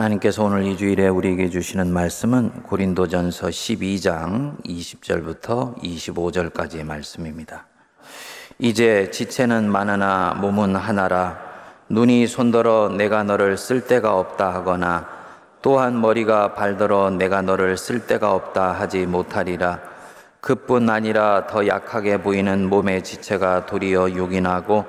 하나님께서 오늘 이 주일에 우리에게 주시는 말씀은 고린도전서 12장 20절부터 25절까지의 말씀입니다. 이제 지체는 많으나 몸은 하나라 눈이 손들어 내가 너를 쓸 데가 없다 하거나 또한 머리가 발들어 내가 너를 쓸 데가 없다 하지 못하리라 그뿐 아니라 더 약하게 보이는 몸의 지체가 도리어 요긴하고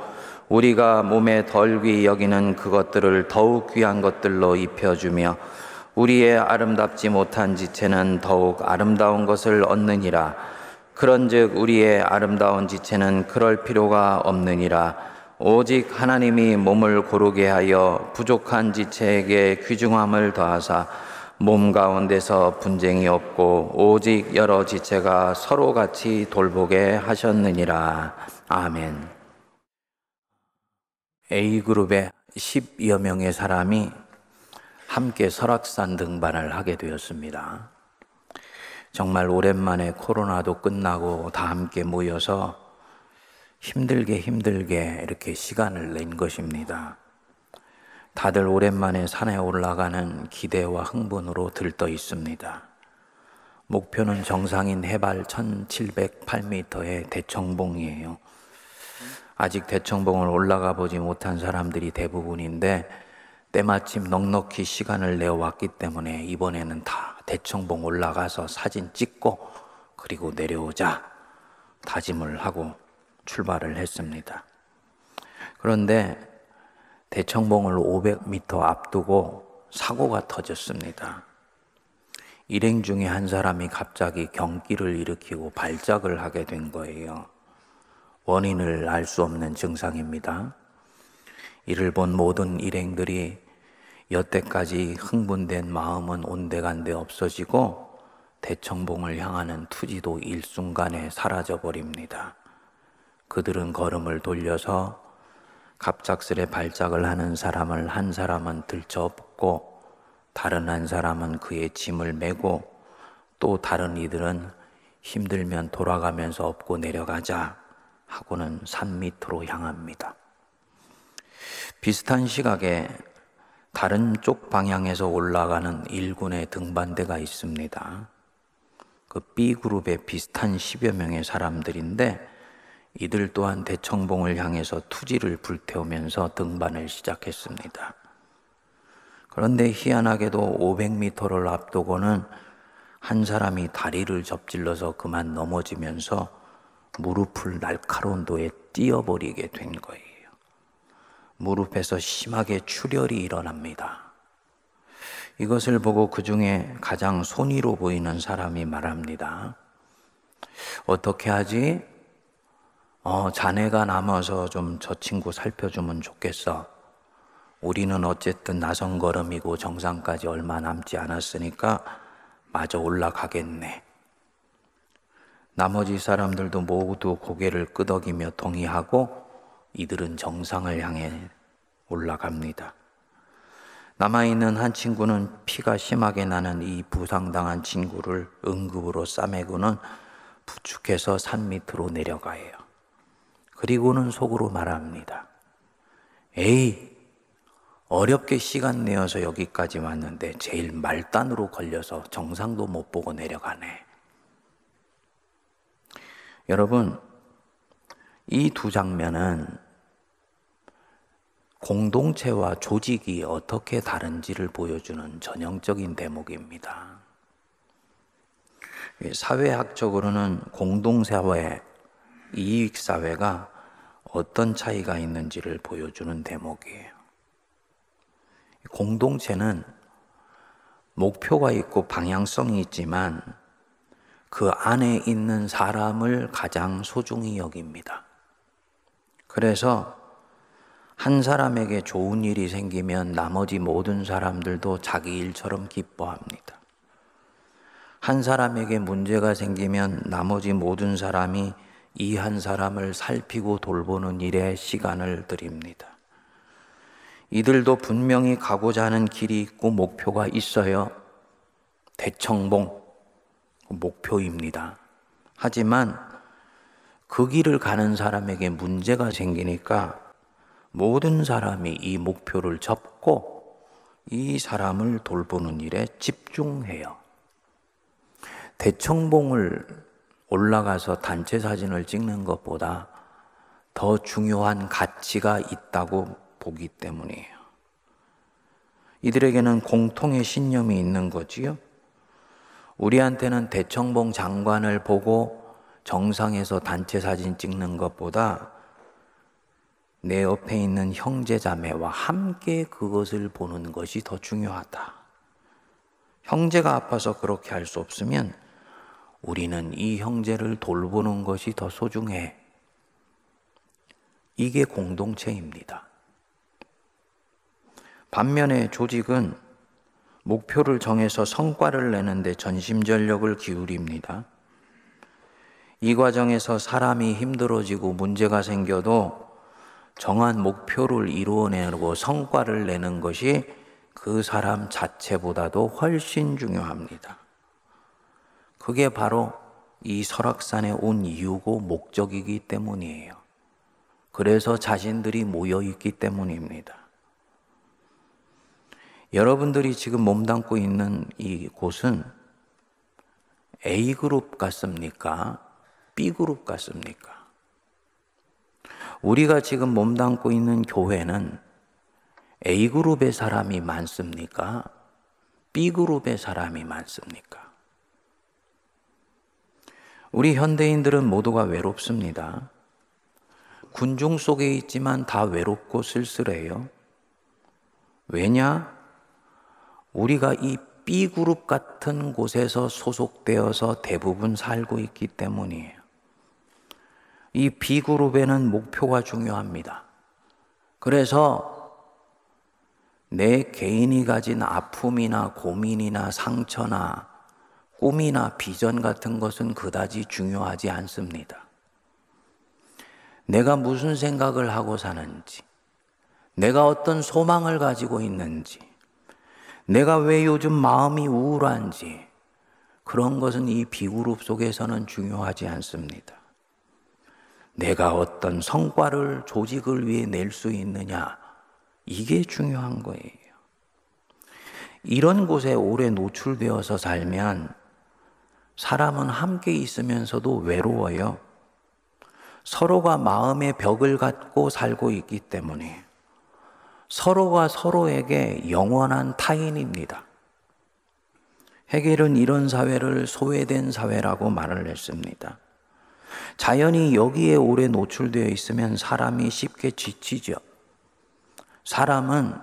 우리가 몸에 덜귀 여기는 그것들을 더욱 귀한 것들로 입혀주며 우리의 아름답지 못한 지체는 더욱 아름다운 것을 얻느니라. 그런즉 우리의 아름다운 지체는 그럴 필요가 없느니라. 오직 하나님이 몸을 고르게 하여 부족한 지체에게 귀중함을 더하사 몸 가운데서 분쟁이 없고 오직 여러 지체가 서로 같이 돌보게 하셨느니라. 아멘. A그룹의 10여 명의 사람이 함께 설악산 등반을 하게 되었습니다. 정말 오랜만에 코로나도 끝나고 다 함께 모여서 힘들게 힘들게 이렇게 시간을 낸 것입니다. 다들 오랜만에 산에 올라가는 기대와 흥분으로 들떠 있습니다. 목표는 정상인 해발 1708m의 대청봉이에요. 아직 대청봉을 올라가 보지 못한 사람들이 대부분인데 때마침 넉넉히 시간을 내어 왔기 때문에 이번에는 다 대청봉 올라가서 사진 찍고 그리고 내려오자 다짐을 하고 출발을 했습니다. 그런데 대청봉을 500m 앞두고 사고가 터졌습니다. 일행 중에 한 사람이 갑자기 경기를 일으키고 발작을 하게 된 거예요. 원인을 알 수 없는 증상입니다. 이를 본 모든 일행들이 여태까지 흥분된 마음은 온데간데 없어지고 대청봉을 향하는 투지도 일순간에 사라져 버립니다. 그들은 걸음을 돌려서 갑작스레 발작을 하는 사람을 한 사람은 들쳐업고 다른 한 사람은 그의 짐을 메고 또 다른 이들은 힘들면 돌아가면서 업고 내려가자 하고는 산 밑으로 향합니다. 비슷한 시각에 다른 쪽 방향에서 올라가는 일군의 등반대가 있습니다. 그 B그룹의 비슷한 10여 명의 사람들인데 이들 또한 대청봉을 향해서 투지를 불태우면서 등반을 시작했습니다. 그런데 희한하게도 500m를 앞두고는 한 사람이 다리를 접질러서 그만 넘어지면서 무릎을 날카로운 도에 띄어버리게 된 거예요. 무릎에서 심하게 출혈이 일어납니다. 이것을 보고 그 중에 가장 손위로 보이는 사람이 말합니다. 어떻게 하지? 어, 자네가 남아서 좀 저 친구 살펴주면 좋겠어. 우리는 어쨌든 나선 걸음이고 정상까지 얼마 남지 않았으니까 마저 올라가겠네. 나머지 사람들도 모두 고개를 끄덕이며 동의하고 이들은 정상을 향해 올라갑니다. 남아있는 한 친구는 피가 심하게 나는 이 부상당한 친구를 응급으로 싸매고는 부축해서 산 밑으로 내려가요. 그리고는 속으로 말합니다. 에이, 어렵게 시간 내어서 여기까지 왔는데 제일 말단으로 걸려서 정상도 못 보고 내려가네. 여러분, 이 두 장면은 공동체와 조직이 어떻게 다른지를 보여주는 전형적인 대목입니다. 사회학적으로는 공동사회, 이익사회가 어떤 차이가 있는지를 보여주는 대목이에요. 공동체는 목표가 있고 방향성이 있지만 그 안에 있는 사람을 가장 소중히 여깁니다. 그래서 한 사람에게 좋은 일이 생기면 나머지 모든 사람들도 자기 일처럼 기뻐합니다. 한 사람에게 문제가 생기면 나머지 모든 사람이 이 한 사람을 살피고 돌보는 일에 시간을 드립니다. 이들도 분명히 가고자 하는 길이 있고 목표가 있어요. 대청봉, 목표입니다. 하지만 그 길을 가는 사람에게 문제가 생기니까 모든 사람이 이 목표를 접고 이 사람을 돌보는 일에 집중해요. 대청봉을 올라가서 단체 사진을 찍는 것보다 더 중요한 가치가 있다고 보기 때문이에요. 이들에게는 공통의 신념이 있는 거지요. 우리한테는 대청봉 장관을 보고 정상에서 단체 사진 찍는 것보다 내 옆에 있는 형제 자매와 함께 그것을 보는 것이 더 중요하다. 형제가 아파서 그렇게 할 수 없으면 우리는 이 형제를 돌보는 것이 더 소중해. 이게 공동체입니다. 반면에 조직은 목표를 정해서 성과를 내는데 전심전력을 기울입니다. 이 과정에서 사람이 힘들어지고 문제가 생겨도 정한 목표를 이루어내고 성과를 내는 것이 그 사람 자체보다도 훨씬 중요합니다. 그게 바로 이 설악산에 온 이유고 목적이기 때문이에요. 그래서 자신들이 모여 있기 때문입니다. 여러분들이 지금 몸담고 있는 이 곳은 A그룹 같습니까? B그룹 같습니까? 우리가 지금 몸담고 있는 교회는 A그룹의 사람이 많습니까? B그룹의 사람이 많습니까? 우리 현대인들은 모두가 외롭습니다. 군중 속에 있지만 다 외롭고 쓸쓸해요. 왜냐? 우리가 이 B그룹 같은 곳에서 소속되어서 대부분 살고 있기 때문이에요. 이 B그룹에는 목표가 중요합니다. 그래서 내 개인이 가진 아픔이나 고민이나 상처나 꿈이나 비전 같은 것은 그다지 중요하지 않습니다. 내가 무슨 생각을 하고 사는지, 내가 어떤 소망을 가지고 있는지, 내가 왜 요즘 마음이 우울한지, 그런 것은 이 비그룹 속에서는 중요하지 않습니다. 내가 어떤 성과를 조직을 위해 낼 수 있느냐, 이게 중요한 거예요. 이런 곳에 오래 노출되어서 살면 사람은 함께 있으면서도 외로워요. 서로가 마음의 벽을 갖고 살고 있기 때문에 서로가 서로에게 영원한 타인입니다. 해겔은 이런 사회를 소외된 사회라고 말을 했습니다. 자연이 여기에 오래 노출되어 있으면 사람이 쉽게 지치죠. 사람은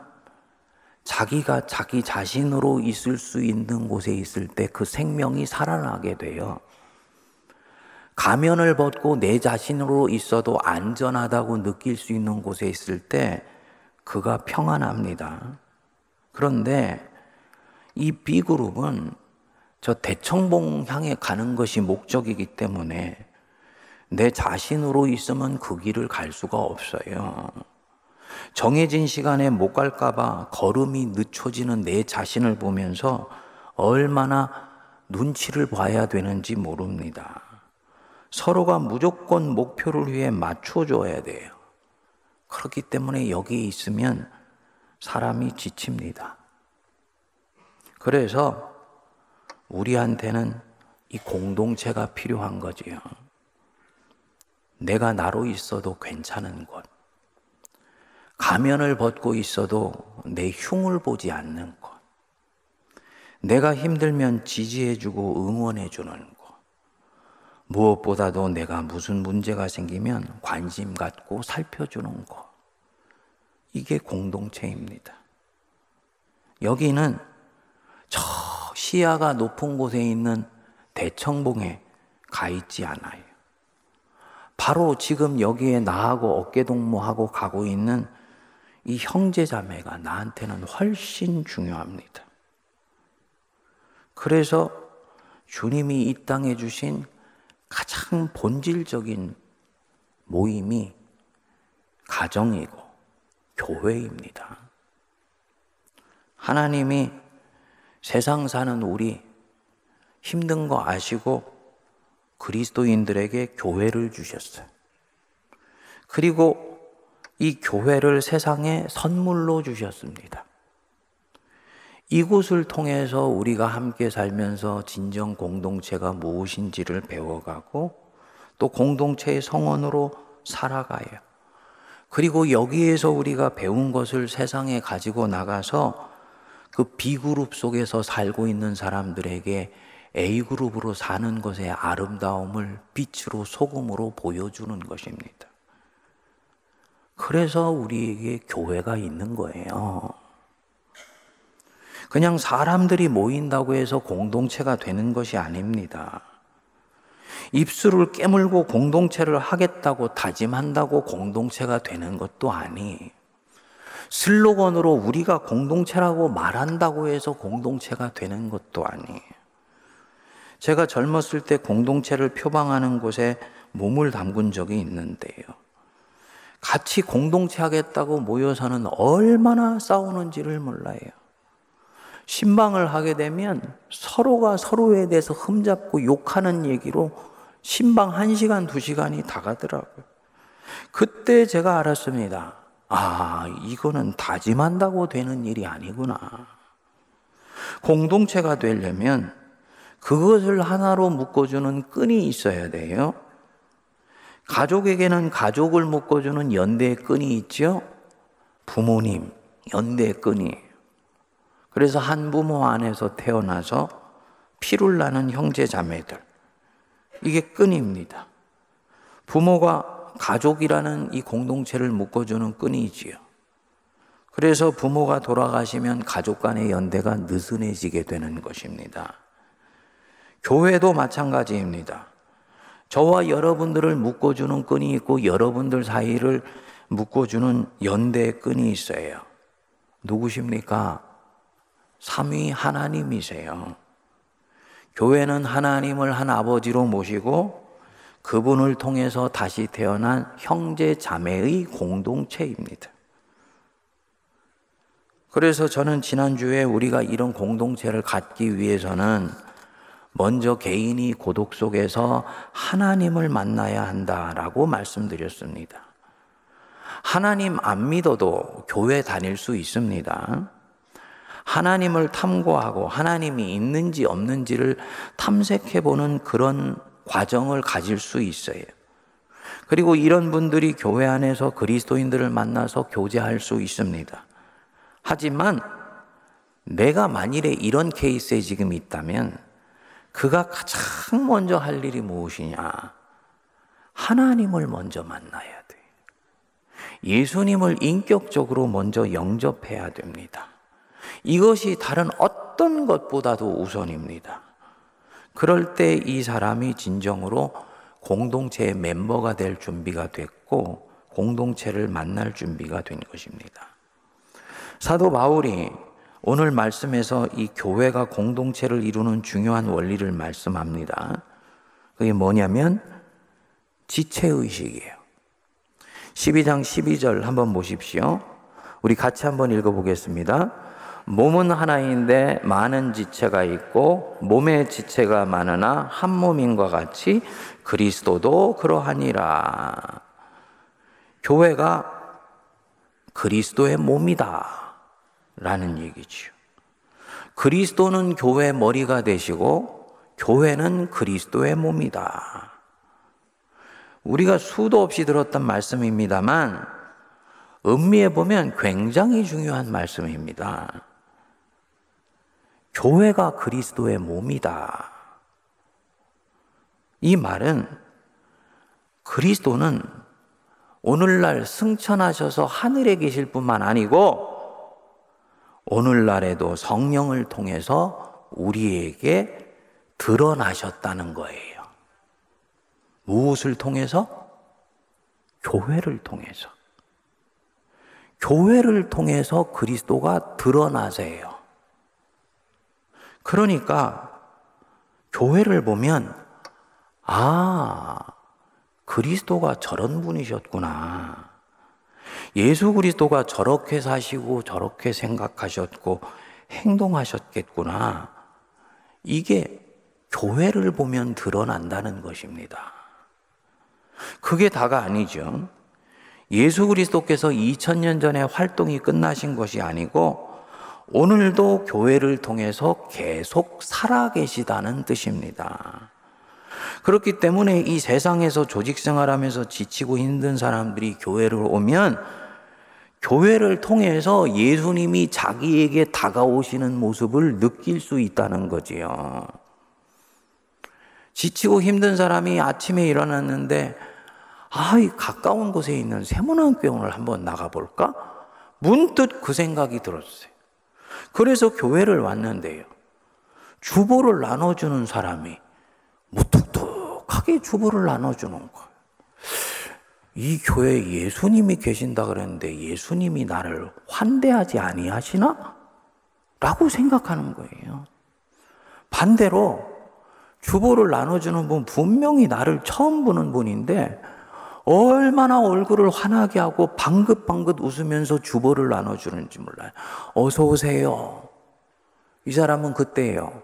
자기가 자기 자신으로 있을 수 있는 곳에 있을 때 그 생명이 살아나게 돼요. 가면을 벗고 내 자신으로 있어도 안전하다고 느낄 수 있는 곳에 있을 때 그가 평안합니다. 그런데 이 B그룹은 저 대청봉 향해 가는 것이 목적이기 때문에 내 자신으로 있으면 그 길을 갈 수가 없어요. 정해진 시간에 못 갈까봐 걸음이 늦춰지는 내 자신을 보면서 얼마나 눈치를 봐야 되는지 모릅니다. 서로가 무조건 목표를 위해 맞춰줘야 돼요. 그렇기 때문에 여기에 있으면 사람이 지칩니다. 그래서 우리한테는 이 공동체가 필요한 거지요. 내가 나로 있어도 괜찮은 곳. 가면을 벗고 있어도 내 흉을 보지 않는 곳. 내가 힘들면 지지해주고 응원해주는 곳. 무엇보다도 내가 무슨 문제가 생기면 관심 갖고 살펴주는 곳. 이게 공동체입니다. 여기는 저 시야가 높은 곳에 있는 대청봉에 가 있지 않아요. 바로 지금 여기에 나하고 어깨동무하고 가고 있는 이 형제 자매가 나한테는 훨씬 중요합니다. 그래서 주님이 이 땅에 주신 가장 본질적인 모임이 가정이고 교회입니다. 하나님이 세상 사는 우리 힘든 거 아시고 그리스도인들에게 교회를 주셨어요. 그리고 이 교회를 세상에 선물로 주셨습니다. 이곳을 통해서 우리가 함께 살면서 진정 공동체가 무엇인지를 배워가고 또 공동체의 성원으로 살아가요. 그리고 여기에서 우리가 배운 것을 세상에 가지고 나가서 그 B그룹 속에서 살고 있는 사람들에게 A그룹으로 사는 것의 아름다움을 빛으로 소금으로 보여주는 것입니다. 그래서 우리에게 교회가 있는 거예요. 그냥 사람들이 모인다고 해서 공동체가 되는 것이 아닙니다. 입술을 깨물고 공동체를 하겠다고 다짐한다고 공동체가 되는 것도 아니. 슬로건으로 우리가 공동체라고 말한다고 해서 공동체가 되는 것도 아니. 제가 젊었을 때 공동체를 표방하는 곳에 몸을 담근 적이 있는데요. 같이 공동체 하겠다고 모여서는 얼마나 싸우는지를 몰라요. 신방을 하게 되면 서로가 서로에 대해서 흠잡고 욕하는 얘기로 신방 한 시간, 두 시간이 다 가더라고요. 그때 제가 알았습니다. 아, 이거는 다짐한다고 되는 일이 아니구나. 공동체가 되려면 그것을 하나로 묶어주는 끈이 있어야 돼요. 가족에게는 가족을 묶어주는 연대의 끈이 있죠. 부모님, 연대의 끈이. 그래서 한 부모 안에서 태어나서 피를 나는 형제 자매들. 이게 끈입니다. 부모가 가족이라는 이 공동체를 묶어주는 끈이지요. 그래서 부모가 돌아가시면 가족 간의 연대가 느슨해지게 되는 것입니다. 교회도 마찬가지입니다. 저와 여러분들을 묶어주는 끈이 있고 여러분들 사이를 묶어주는 연대의 끈이 있어요. 누구십니까? 삼위 하나님이세요. 교회는 하나님을 한 아버지로 모시고 그분을 통해서 다시 태어난 형제 자매의 공동체입니다. 그래서 저는 지난주에 우리가 이런 공동체를 갖기 위해서는 먼저 개인이 고독 속에서 하나님을 만나야 한다라고 말씀드렸습니다. 하나님 안 믿어도 교회 다닐 수 있습니다. 하나님을 탐구하고 하나님이 있는지 없는지를 탐색해 보는 그런 과정을 가질 수 있어요. 그리고 이런 분들이 교회 안에서 그리스도인들을 만나서 교제할 수 있습니다. 하지만 내가 만일에 이런 케이스에 지금 있다면 그가 가장 먼저 할 일이 무엇이냐? 하나님을 먼저 만나야 돼. 예수님을 인격적으로 먼저 영접해야 됩니다. 이것이 다른 어떤 것보다도 우선입니다. 그럴 때 이 사람이 진정으로 공동체의 멤버가 될 준비가 됐고 공동체를 만날 준비가 된 것입니다. 사도 바울이 오늘 말씀에서 이 교회가 공동체를 이루는 중요한 원리를 말씀합니다. 그게 뭐냐면 지체의식이에요. 12장 12절 한번 보십시오. 우리 같이 한번 읽어보겠습니다. 몸은 하나인데 많은 지체가 있고 몸의 지체가 많으나 한 몸인과 같이 그리스도도 그러하니라. 교회가 그리스도의 몸이다. 라는 얘기죠. 그리스도는 교회 머리가 되시고 교회는 그리스도의 몸이다. 우리가 수도 없이 들었던 말씀입니다만 음미해 보면 굉장히 중요한 말씀입니다. 교회가 그리스도의 몸이다. 이 말은 그리스도는 오늘날 승천하셔서 하늘에 계실 뿐만 아니고 오늘날에도 성령을 통해서 우리에게 드러나셨다는 거예요. 무엇을 통해서? 교회를 통해서. 교회를 통해서 그리스도가 드러나세요. 그러니까 교회를 보면 아, 그리스도가 저런 분이셨구나. 예수 그리스도가 저렇게 사시고 저렇게 생각하셨고 행동하셨겠구나. 이게 교회를 보면 드러난다는 것입니다. 그게 다가 아니죠. 예수 그리스도께서 2000년 전에 활동이 끝나신 것이 아니고 오늘도 교회를 통해서 계속 살아계시다는 뜻입니다. 그렇기 때문에 이 세상에서 조직 생활하면서 지치고 힘든 사람들이 교회를 오면 교회를 통해서 예수님이 자기에게 다가오시는 모습을 느낄 수 있다는 거지요. 지치고 힘든 사람이 아침에 일어났는데, 아, 이 가까운 곳에 있는 세문안교원을 한번 나가볼까? 문득 그 생각이 들었어요. 그래서 교회를 왔는데요. 주보를 나눠주는 사람이 무뚝뚝하게 주보를 나눠주는 거예요. 이 교회에 예수님이 계신다 그랬는데 예수님이 나를 환대하지 아니하시나? 라고 생각하는 거예요. 반대로 주보를 나눠주는 분 분명히 나를 처음 보는 분인데 얼마나 얼굴을 환하게 하고 방긋방긋 웃으면서 주보를 나눠주는지 몰라요. 어서 오세요. 이 사람은 그때예요.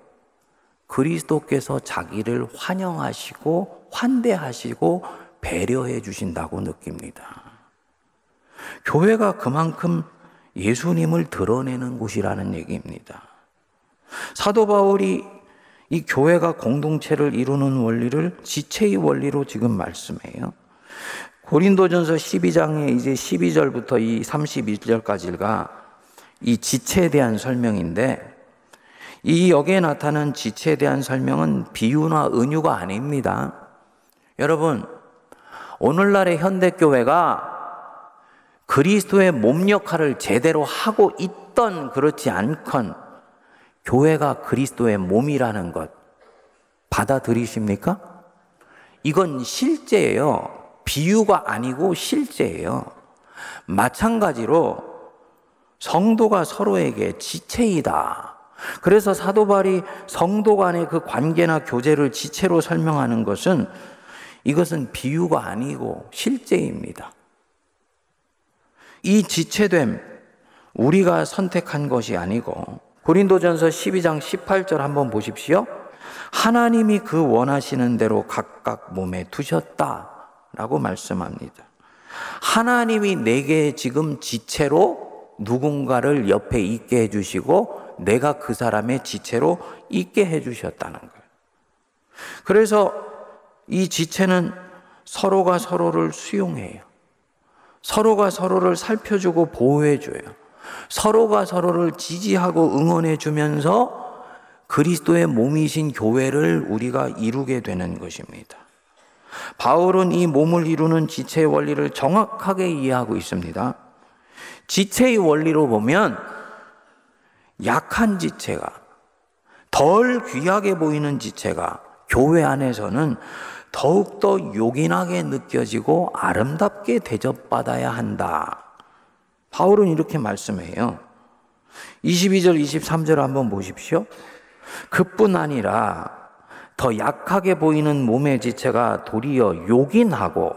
그리스도께서 자기를 환영하시고 환대하시고 배려해 주신다고 느낍니다. 교회가 그만큼 예수님을 드러내는 곳이라는 얘기입니다. 사도 바울이 이 교회가 공동체를 이루는 원리를 지체의 원리로 지금 말씀해요. 고린도전서 12장에 이제 12절부터 이 31절까지가 이 지체에 대한 설명인데 이 여기에 나타난 지체에 대한 설명은 비유나 은유가 아닙니다. 여러분, 오늘날의 현대교회가 그리스도의 몸 역할을 제대로 하고 있던 그렇지 않건 교회가 그리스도의 몸이라는 것 받아들이십니까? 이건 실제예요. 비유가 아니고 실제예요. 마찬가지로 성도가 서로에게 지체이다. 그래서 사도 바울이 성도 간의 그 관계나 교제를 지체로 설명하는 것은 이것은 비유가 아니고 실제입니다. 이 지체됨 우리가 선택한 것이 아니고 고린도전서 12장 18절 한번 보십시오. 하나님이 그 원하시는 대로 각각 몸에 두셨다 라고 말씀합니다. 하나님이 내게 지금 지체로 누군가를 옆에 있게 해주시고 내가 그 사람의 지체로 있게 해주셨다는 거예요. 그래서 이 지체는 서로가 서로를 수용해요. 서로가 서로를 살펴주고 보호해줘요. 서로가 서로를 지지하고 응원해주면서 그리스도의 몸이신 교회를 우리가 이루게 되는 것입니다. 바울은 이 몸을 이루는 지체의 원리를 정확하게 이해하고 있습니다. 지체의 원리로 보면 약한 지체가 덜 귀하게 보이는 지체가 교회 안에서는 더욱더 요긴하게 느껴지고 아름답게 대접받아야 한다. 바울은 이렇게 말씀해요. 22절, 23절 한번 보십시오. 그뿐 아니라 더 약하게 보이는 몸의 지체가 도리어 요긴하고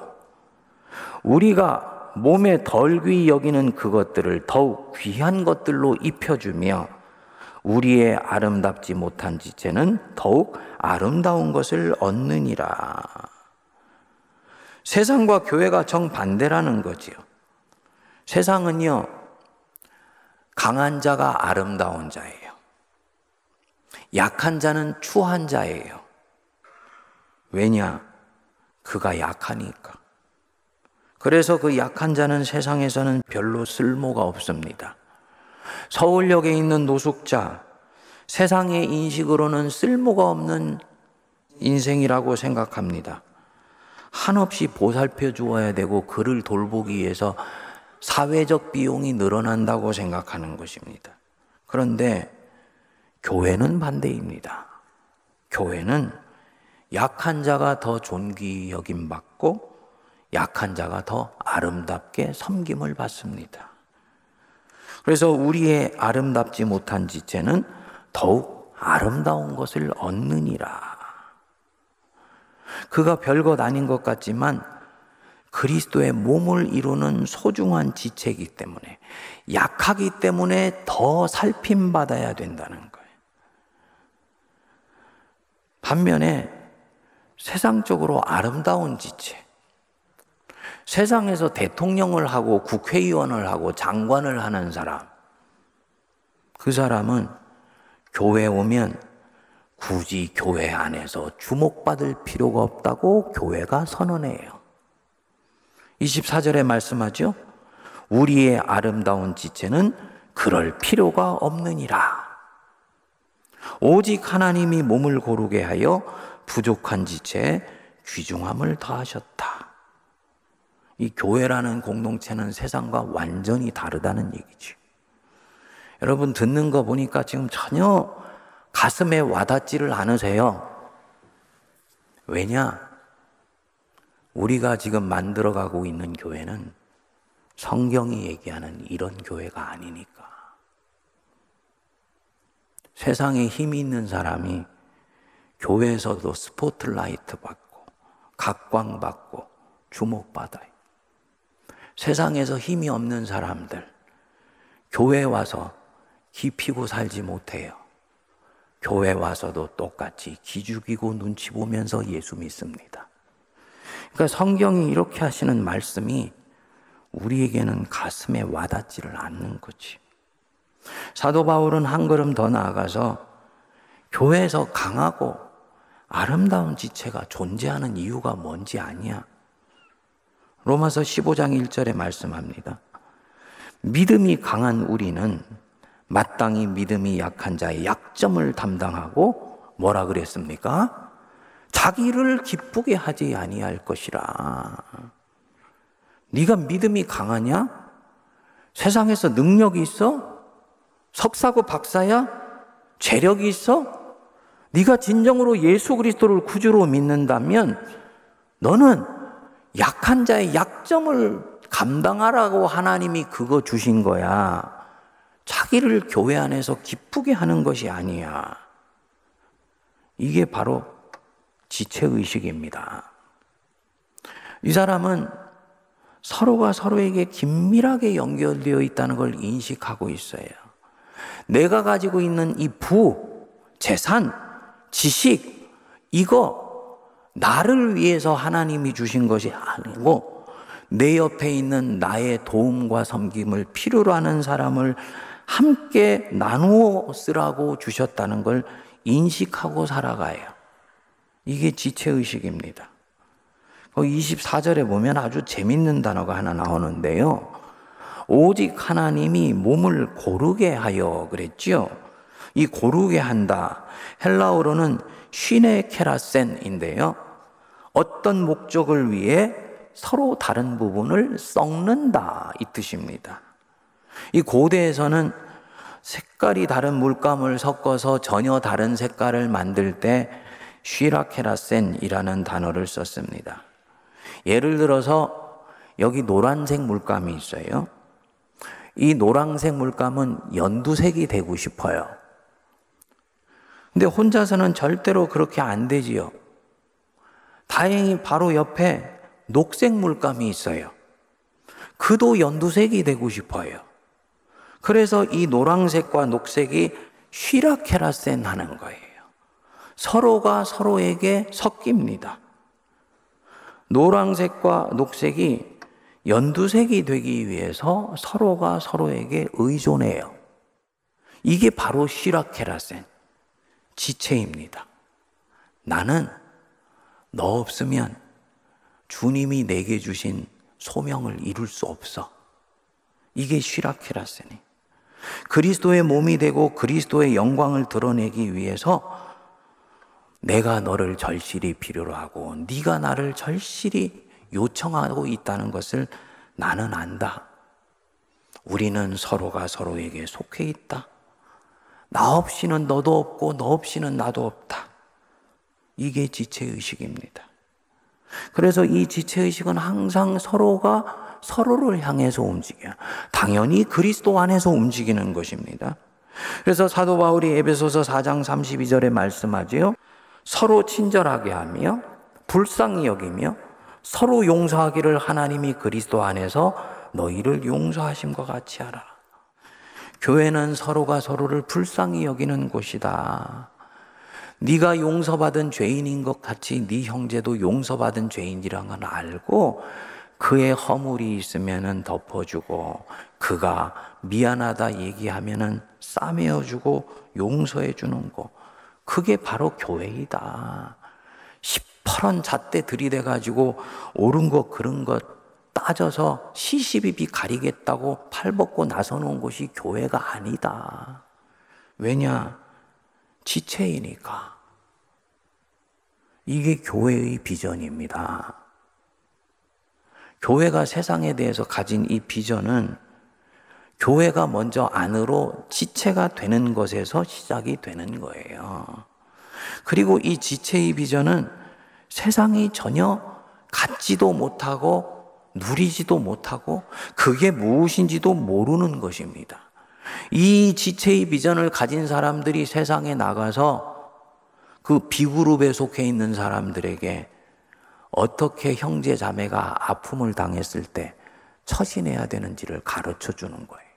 우리가 몸에 덜 귀히 여기는 그것들을 더욱 귀한 것들로 입혀주며 우리의 아름답지 못한 지체는 더욱 아름다운 것을 얻느니라. 세상과 교회가 정반대라는 거지요. 세상은요, 강한 자가 아름다운 자예요. 약한 자는 추한 자예요. 왜냐? 그가 약하니까. 그래서 그 약한 자는 세상에서는 별로 쓸모가 없습니다. 서울역에 있는 노숙자, 세상의 인식으로는 쓸모가 없는 인생이라고 생각합니다. 한없이 보살펴 주어야 되고 그를 돌보기 위해서 사회적 비용이 늘어난다고 생각하는 것입니다. 그런데 교회는 반대입니다. 교회는 약한 자가 더 존귀 여김 받고 약한 자가 더 아름답게 섬김을 받습니다. 그래서 우리의 아름답지 못한 지체는 더욱 아름다운 것을 얻느니라. 그가 별것 아닌 것 같지만 그리스도의 몸을 이루는 소중한 지체이기 때문에 약하기 때문에 더 살핌받아야 된다는 거예요. 반면에 세상적으로 아름다운 지체, 세상에서 대통령을 하고 국회의원을 하고 장관을 하는 사람, 그 사람은 교회 오면 굳이 교회 안에서 주목받을 필요가 없다고 교회가 선언해요. 24절에 말씀하죠. 우리의 아름다운 지체는 그럴 필요가 없느니라. 오직 하나님이 몸을 고르게 하여 부족한 지체에 귀중함을 더하셨다. 이 교회라는 공동체는 세상과 완전히 다르다는 얘기지. 여러분 듣는 거 보니까 지금 전혀 가슴에 와닿지를 않으세요. 왜냐? 우리가 지금 만들어가고 있는 교회는 성경이 얘기하는 이런 교회가 아니니까. 세상에 힘이 있는 사람이 교회에서도 스포트라이트 받고, 각광 받고, 주목받아요. 세상에서 힘이 없는 사람들, 교회 와서 기피고 살지 못해요. 교회 와서도 똑같이 기죽이고 눈치 보면서 예수 믿습니다. 그러니까 성경이 이렇게 하시는 말씀이 우리에게는 가슴에 와닿지를 않는 거지. 사도 바울은 한 걸음 더 나아가서 교회에서 강하고 아름다운 지체가 존재하는 이유가 뭔지 아니야. 로마서 15장 1절에 말씀합니다. 믿음이 강한 우리는 마땅히 믿음이 약한 자의 약점을 담당하고 뭐라 그랬습니까? 자기를 기쁘게 하지 아니할 것이라. 네가 믿음이 강하냐? 세상에서 능력이 있어? 석사고 박사야? 재력이 있어? 네가 진정으로 예수 그리스도를 구주로 믿는다면 너는 약한 자의 약점을 감당하라고 하나님이 그거 주신 거야. 자기를 교회 안에서 기쁘게 하는 것이 아니야. 이게 바로 지체의식입니다. 이 사람은 서로가 서로에게 긴밀하게 연결되어 있다는 걸 인식하고 있어요. 내가 가지고 있는 이 부, 재산, 지식, 이거 나를 위해서 하나님이 주신 것이 아니고 내 옆에 있는 나의 도움과 섬김을 필요로 하는 사람을 함께 나누어 쓰라고 주셨다는 걸 인식하고 살아가요. 이게 지체의식입니다. 24절에 그 보면 아주 재밌는 단어가 하나 나오는데요. 오직 하나님이 몸을 고르게 하여 그랬지요. 이 고르게 한다. 헬라어로는 쉬네 케라센인데요. 어떤 목적을 위해 서로 다른 부분을 썩는다 이 뜻입니다. 이 고대에서는 색깔이 다른 물감을 섞어서 전혀 다른 색깔을 만들 때 쉬라케라센이라는 단어를 썼습니다. 예를 들어서 여기 노란색 물감이 있어요. 이 노란색 물감은 연두색이 되고 싶어요. 근데 혼자서는 절대로 그렇게 안 되지요. 다행히 바로 옆에 녹색 물감이 있어요. 그도 연두색이 되고 싶어요. 그래서 이 노란색과 녹색이 쉬라케라센 하는 거예요. 서로가 서로에게 섞입니다. 노란색과 녹색이 연두색이 되기 위해서 서로가 서로에게 의존해요. 이게 바로 쉬라케라센, 지체입니다. 나는 너 없으면 주님이 내게 주신 소명을 이룰 수 없어. 이게 쉬라케라센이. 그리스도의 몸이 되고 그리스도의 영광을 드러내기 위해서 내가 너를 절실히 필요로 하고 네가 나를 절실히 요청하고 있다는 것을 나는 안다. 우리는 서로가 서로에게 속해 있다. 나 없이는 너도 없고 너 없이는 나도 없다. 이게 지체의식입니다. 그래서 이 지체의식은 항상 서로가 서로를 향해서 움직여. 당연히 그리스도 안에서 움직이는 것입니다. 그래서 사도 바울이 에베소서 4장 32절에 말씀하지요. 서로 친절하게 하며 불쌍히 여기며 서로 용서하기를 하나님이 그리스도 안에서 너희를 용서하심과 같이 하라. 교회는 서로가 서로를 불쌍히 여기는 곳이다. 네가 용서받은 죄인인 것 같이 네 형제도 용서받은 죄인이란 걸 알고 그의 허물이 있으면은 덮어주고 그가 미안하다 얘기하면은 싸매어주고 용서해주는 거. 그게 바로 교회이다. 시퍼런 잣대 들이대 가지고 옳은 것, 그런 것 따져서 시시비비 가리겠다고 팔 벗고 나서는 곳이 교회가 아니다. 왜냐? 지체이니까. 이게 교회의 비전입니다. 교회가 세상에 대해서 가진 이 비전은 교회가 먼저 안으로 지체가 되는 것에서 시작이 되는 거예요. 그리고 이 지체의 비전은 세상이 전혀 갖지도 못하고 누리지도 못하고 그게 무엇인지도 모르는 것입니다. 이 지체의 비전을 가진 사람들이 세상에 나가서 그 비그룹에 속해 있는 사람들에게 어떻게 형제 자매가 아픔을 당했을 때 처신해야 되는지를 가르쳐 주는 거예요.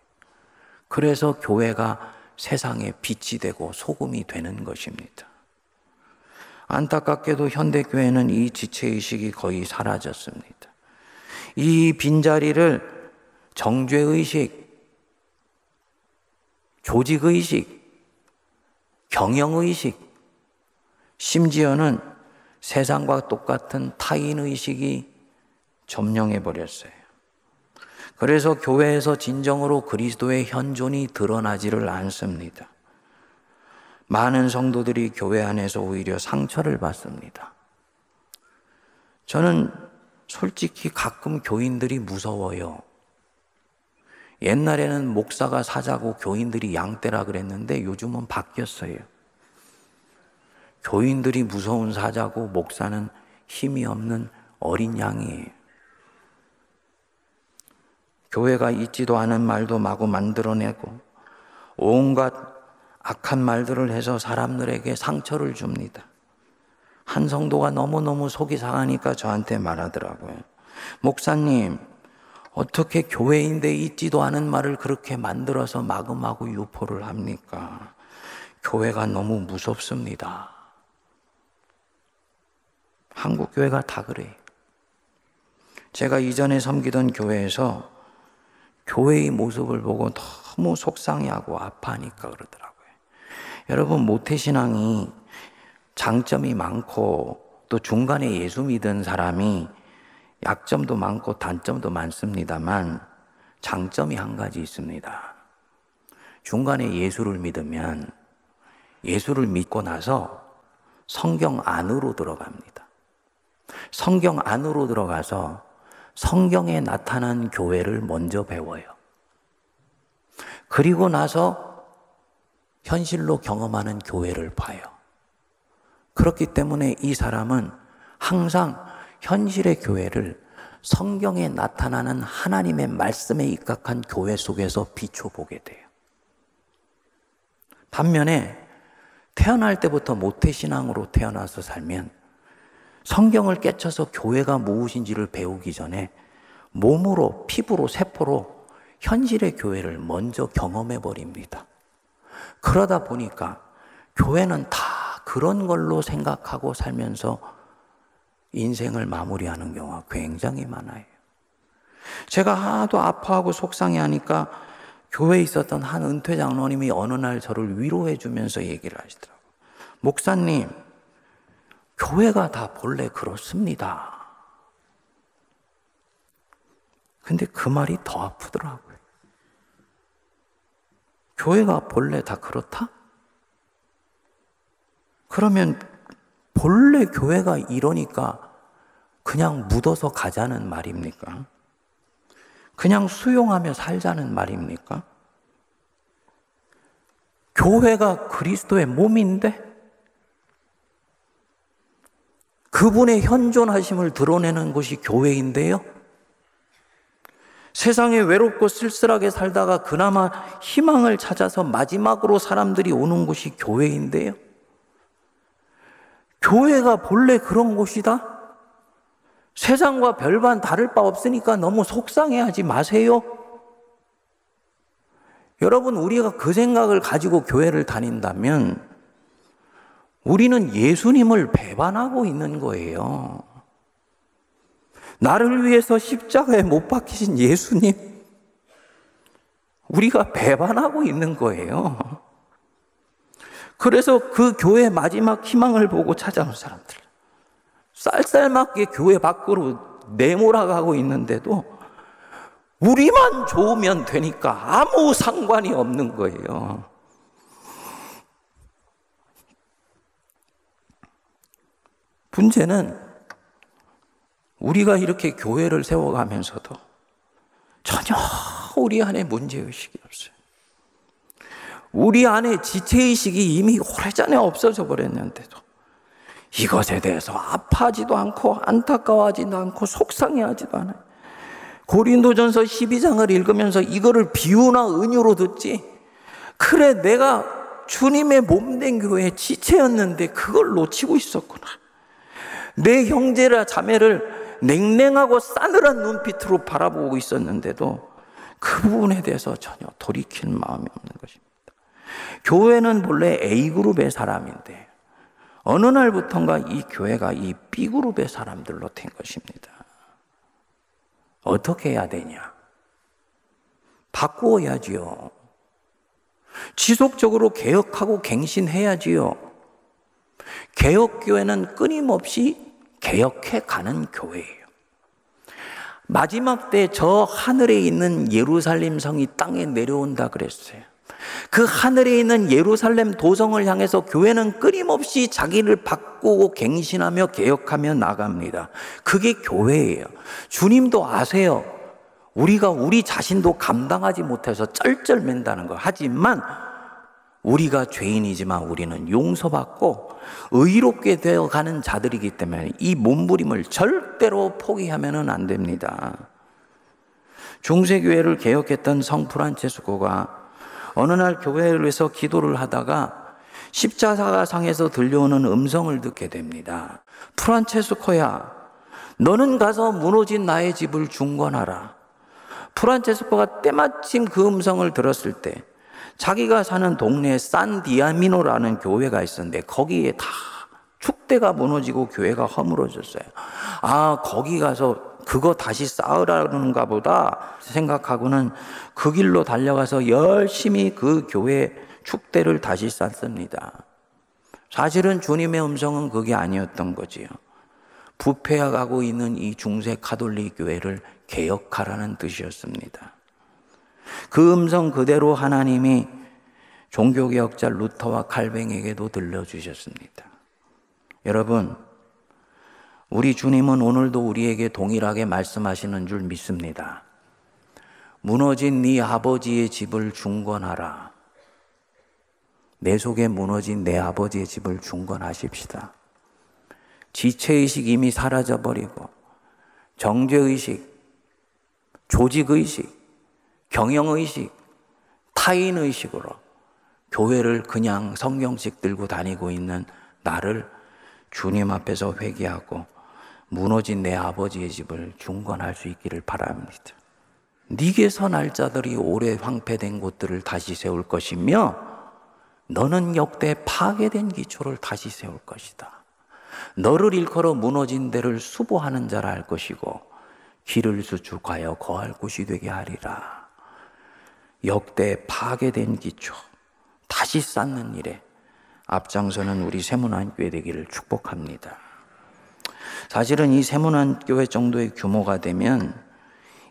그래서 교회가 세상에 빛이 되고 소금이 되는 것입니다. 안타깝게도 현대교회는 이 지체의식이 거의 사라졌습니다. 이 빈자리를 정죄의식, 조직의식, 경영의식, 심지어는 세상과 똑같은 타인의식이 점령해 버렸어요. 그래서 교회에서 진정으로 그리스도의 현존이 드러나지를 않습니다. 많은 성도들이 교회 안에서 오히려 상처를 받습니다. 저는 솔직히 가끔 교인들이 무서워요. 옛날에는 목사가 사자고 교인들이 양떼라 그랬는데 요즘은 바뀌었어요. 교인들이 무서운 사자고 목사는 힘이 없는 어린 양이에요. 교회가 있지도 않은 말도 마구 만들어내고 온갖 악한 말들을 해서 사람들에게 상처를 줍니다. 한 성도가 너무너무 속이 상하니까 저한테 말하더라고요. 목사님, 어떻게 교회인데 있지도 않은 말을 그렇게 만들어서 마구마구 유포를 합니까? 교회가 너무 무섭습니다. 한국 교회가 다 그래요. 제가 이전에 섬기던 교회에서 교회의 모습을 보고 너무 속상해하고 아파하니까 그러더라고요. 여러분, 모태신앙이 장점이 많고 또 중간에 예수 믿은 사람이 약점도 많고 단점도 많습니다만 장점이 한 가지 있습니다. 중간에 예수를 믿으면 예수를 믿고 나서 성경 안으로 들어갑니다. 성경 안으로 들어가서 성경에 나타난 교회를 먼저 배워요. 그리고 나서 현실로 경험하는 교회를 봐요. 그렇기 때문에 이 사람은 항상 현실의 교회를 성경에 나타나는 하나님의 말씀에 입각한 교회 속에서 비춰보게 돼요. 반면에 태어날 때부터 모태신앙으로 태어나서 살면 성경을 깨쳐서 교회가 무엇인지를 배우기 전에 몸으로, 피부로, 세포로 현실의 교회를 먼저 경험해 버립니다. 그러다 보니까 교회는 다 그런 걸로 생각하고 살면서 인생을 마무리하는 경우가 굉장히 많아요. 제가 하도 아파하고 속상해 하니까 교회에 있었던 한 은퇴 장로님이 어느 날 저를 위로해 주면서 얘기를 하시더라고요. 목사님, 교회가 다 본래 그렇습니다. 근데 그 말이 더 아프더라고요. 교회가 본래 다 그렇다? 그러면 본래 교회가 이러니까 그냥 묻어서 가자는 말입니까? 그냥 수용하며 살자는 말입니까? 교회가 그리스도의 몸인데 그분의 현존하심을 드러내는 것이 교회인데요. 세상에 외롭고 쓸쓸하게 살다가 그나마 희망을 찾아서 마지막으로 사람들이 오는 곳이 교회인데요. 교회가 본래 그런 곳이다? 세상과 별반 다를 바 없으니까 너무 속상해 하지 마세요. 여러분, 우리가 그 생각을 가지고 교회를 다닌다면 우리는 예수님을 배반하고 있는 거예요. 나를 위해서 십자가에 못 박히신 예수님, 우리가 배반하고 있는 거예요. 그래서 그 교회 마지막 희망을 보고 찾아온 사람들, 쌀쌀맞게 교회 밖으로 내몰아가고 있는데도 우리만 좋으면 되니까 아무 상관이 없는 거예요. 문제는 우리가 이렇게 교회를 세워가면서도 전혀 우리 안에 문제의식이 없어요. 우리 안에 지체의식이 이미 오래전에 없어져 버렸는데도 이것에 대해서 아파하지도 않고 안타까워하지도 않고 속상해하지도 않아요. 고린도전서 12장을 읽으면서 이거를 비유나 은유로 듣지. 그래 내가 주님의 몸된 교회의 지체였는데 그걸 놓치고 있었구나. 내 형제라 자매를 냉랭하고 싸늘한 눈빛으로 바라보고 있었는데도 그 부분에 대해서 전혀 돌이킬 마음이 없는 것입니다. 교회는 본래 A그룹의 사람인데 어느 날부턴가 이 교회가 이 B그룹의 사람들로 된 것입니다. 어떻게 해야 되냐? 바꾸어야지요. 지속적으로 개혁하고 갱신해야지요. 개혁교회는 끊임없이 개혁해 가는 교회예요. 마지막 때 저 하늘에 있는 예루살렘 성이 땅에 내려온다 그랬어요. 그 하늘에 있는 예루살렘 도성을 향해서 교회는 끊임없이 자기를 바꾸고 갱신하며 개혁하며 나갑니다. 그게 교회예요. 주님도 아세요. 우리가 우리 자신도 감당하지 못해서 쩔쩔맨다는 거. 하지만 우리가 죄인이지만 우리는 용서받고 의롭게 되어 가는 자들이기 때문에 이 몸부림을 절대로 포기하면 안 됩니다. 중세교회를 개혁했던 성 프란체스코가 어느 날 교회에서 기도를 하다가 십자가 상에서 들려오는 음성을 듣게 됩니다. 프란체스코야, 너는 가서 무너진 나의 집을 중건하라. 프란체스코가 때마침 그 음성을 들었을 때 자기가 사는 동네에 산디아미노라는 교회가 있었는데 거기에 다 축대가 무너지고 교회가 허물어졌어요. 아, 거기 가서 그거 다시 쌓으라는가 보다 생각하고는 그 길로 달려가서 열심히 그 교회 축대를 다시 쌓습니다. 사실은 주님의 음성은 그게 아니었던 거지요. 부패해가고 있는 이 중세 카톨릭 교회를 개혁하라는 뜻이었습니다. 그 음성 그대로 하나님이 종교개혁자 루터와 칼뱅에게도 들려주셨습니다. 여러분, 우리 주님은 오늘도 우리에게 동일하게 말씀하시는 줄 믿습니다. 무너진 네 아버지의 집을 중건하라. 내 속에 무너진 내 아버지의 집을 중건하십시다. 지체의식 이미 사라져버리고, 정죄의식, 조직의식, 경영의식, 타인의식으로 교회를 그냥 성경책 들고 다니고 있는 나를 주님 앞에서 회개하고 무너진 내 아버지의 집을 중건할 수 있기를 바랍니다. 네게서 날짜들이 오래 황폐된 곳들을 다시 세울 것이며 너는 역대 파괴된 기초를 다시 세울 것이다. 너를 일컬어 무너진 데를 수보하는 자라 할 것이고 길을 수축하여 거할 곳이 되게 하리라. 역대 파괴된 기초 다시 쌓는 일에 앞장서는 우리 세문안교회 되기를 축복합니다. 사실은 이 세문안교회 정도의 규모가 되면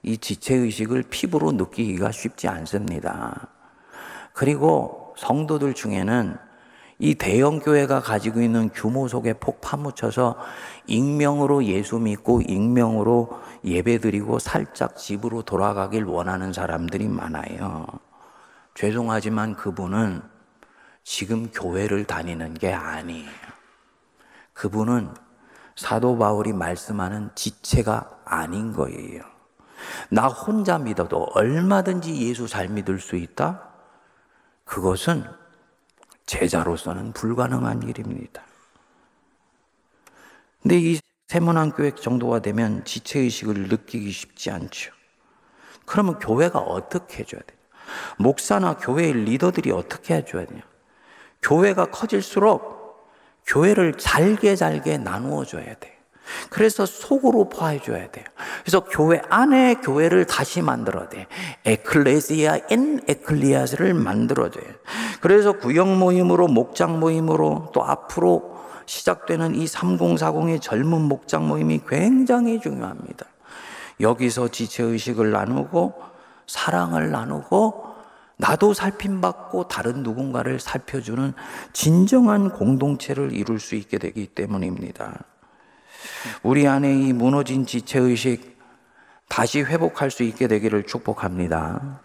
이 지체의식을 피부로 느끼기가 쉽지 않습니다. 그리고 성도들 중에는 이 대형 교회가 가지고 있는 규모 속에 폭 파묻혀서 익명으로 예수 믿고 익명으로 예배 드리고 살짝 집으로 돌아가길 원하는 사람들이 많아요. 죄송하지만 그분은 지금 교회를 다니는 게 아니에요. 그분은 사도 바울이 말씀하는 지체가 아닌 거예요. 나 혼자 믿어도 얼마든지 예수 잘 믿을 수 있다? 그것은 제자로서는 불가능한 일입니다. 근데 이 세문안 교회 정도가 되면 지체의식을 느끼기 쉽지 않죠. 그러면 교회가 어떻게 해줘야 되냐? 목사나 교회의 리더들이 어떻게 해줘야 되냐? 교회가 커질수록 교회를 잘게 잘게 나누어 줘야 돼. 그래서 속으로 포함해줘야 돼요. 그래서 교회 안에 교회를 다시 만들어야 돼. ecclesia in ecclesia를 만들어줘요. 그래서 구역 모임으로 목장 모임으로 또 앞으로 시작되는 이 3040의 젊은 목장 모임이 굉장히 중요합니다. 여기서 지체 의식을 나누고 사랑을 나누고 나도 살핌받고 다른 누군가를 살펴주는 진정한 공동체를 이룰 수 있게 되기 때문입니다. 우리 안에 이 무너진 지체의식 다시 회복할 수 있게 되기를 축복합니다.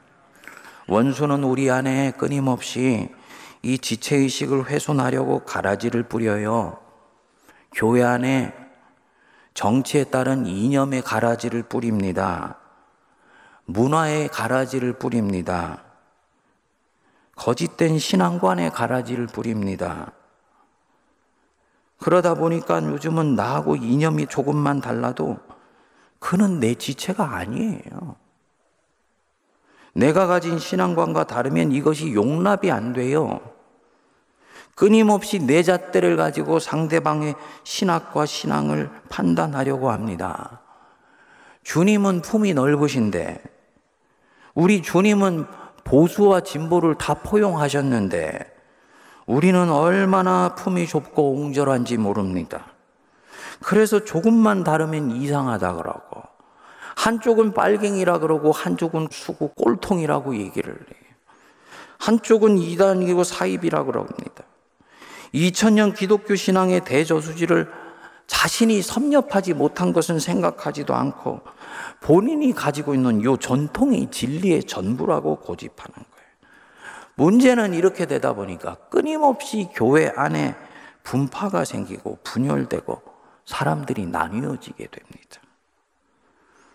원수는 우리 안에 끊임없이 이 지체의식을 훼손하려고 가라지를 뿌려요. 교회 안에 정치에 따른 이념의 가라지를 뿌립니다. 문화의 가라지를 뿌립니다. 거짓된 신앙관의 가라지를 뿌립니다. 그러다 보니까 요즘은 나하고 이념이 조금만 달라도 그는 내 지체가 아니에요. 내가 가진 신앙관과 다르면 이것이 용납이 안 돼요. 끊임없이 내 잣대를 가지고 상대방의 신학과 신앙을 판단하려고 합니다. 주님은 품이 넓으신데, 우리 주님은 보수와 진보를 다 포용하셨는데, 우리는 얼마나 품이 좁고 옹졸한지 모릅니다. 그래서 조금만 다르면 이상하다 그러고, 한쪽은 빨갱이라 그러고, 한쪽은 수구 꼴통이라고 얘기를 해요. 한쪽은 이단이고 사입이라 그럽니다. 2000년 기독교 신앙의 대저수지를 자신이 섭렵하지 못한 것은 생각하지도 않고 본인이 가지고 있는 요 전통이 진리의 전부라고 고집하는 거예요. 문제는 이렇게 되다 보니까 끊임없이 교회 안에 분파가 생기고 분열되고 사람들이 나뉘어지게 됩니다.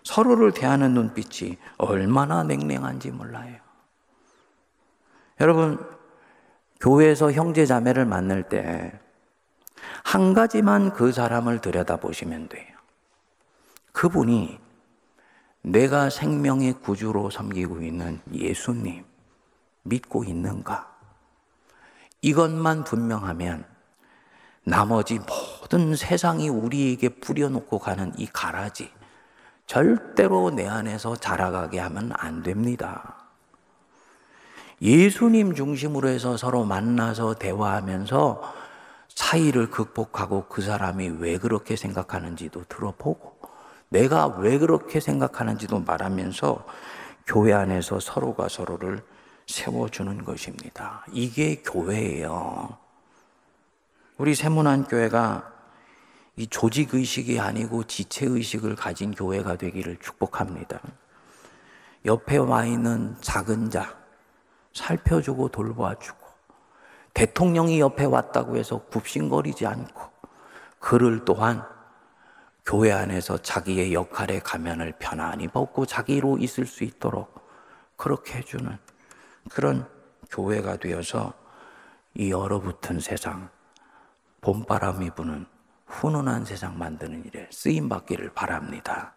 서로를 대하는 눈빛이 얼마나 냉랭한지 몰라요. 여러분, 교회에서 형제 자매를 만날 때 한 가지만 그 사람을 들여다보시면 돼요. 그분이 내가 생명의 구주로 섬기고 있는 예수님 믿고 있는가? 이것만 분명하면 나머지 모든 세상이 우리에게 뿌려놓고 가는 이 가라지 절대로 내 안에서 자라가게 하면 안 됩니다. 예수님 중심으로 해서 서로 만나서 대화하면서 차이를 극복하고 그 사람이 왜 그렇게 생각하는지도 들어보고 내가 왜 그렇게 생각하는지도 말하면서 교회 안에서 서로가 서로를 세워주는 것입니다. 이게 교회예요. 우리 세문안 교회가 이 조직 의식이 아니고 지체 의식을 가진 교회가 되기를 축복합니다. 옆에 와 있는 작은 자, 살펴주고 돌봐주고 대통령이 옆에 왔다고 해서 굽신거리지 않고 그를 또한 교회 안에서 자기의 역할의 가면을 편안히 벗고 자기로 있을 수 있도록 그렇게 해주는 그런 교회가 되어서 이 얼어붙은 세상, 봄바람이 부는 훈훈한 세상 만드는 일에 쓰임 받기를 바랍니다.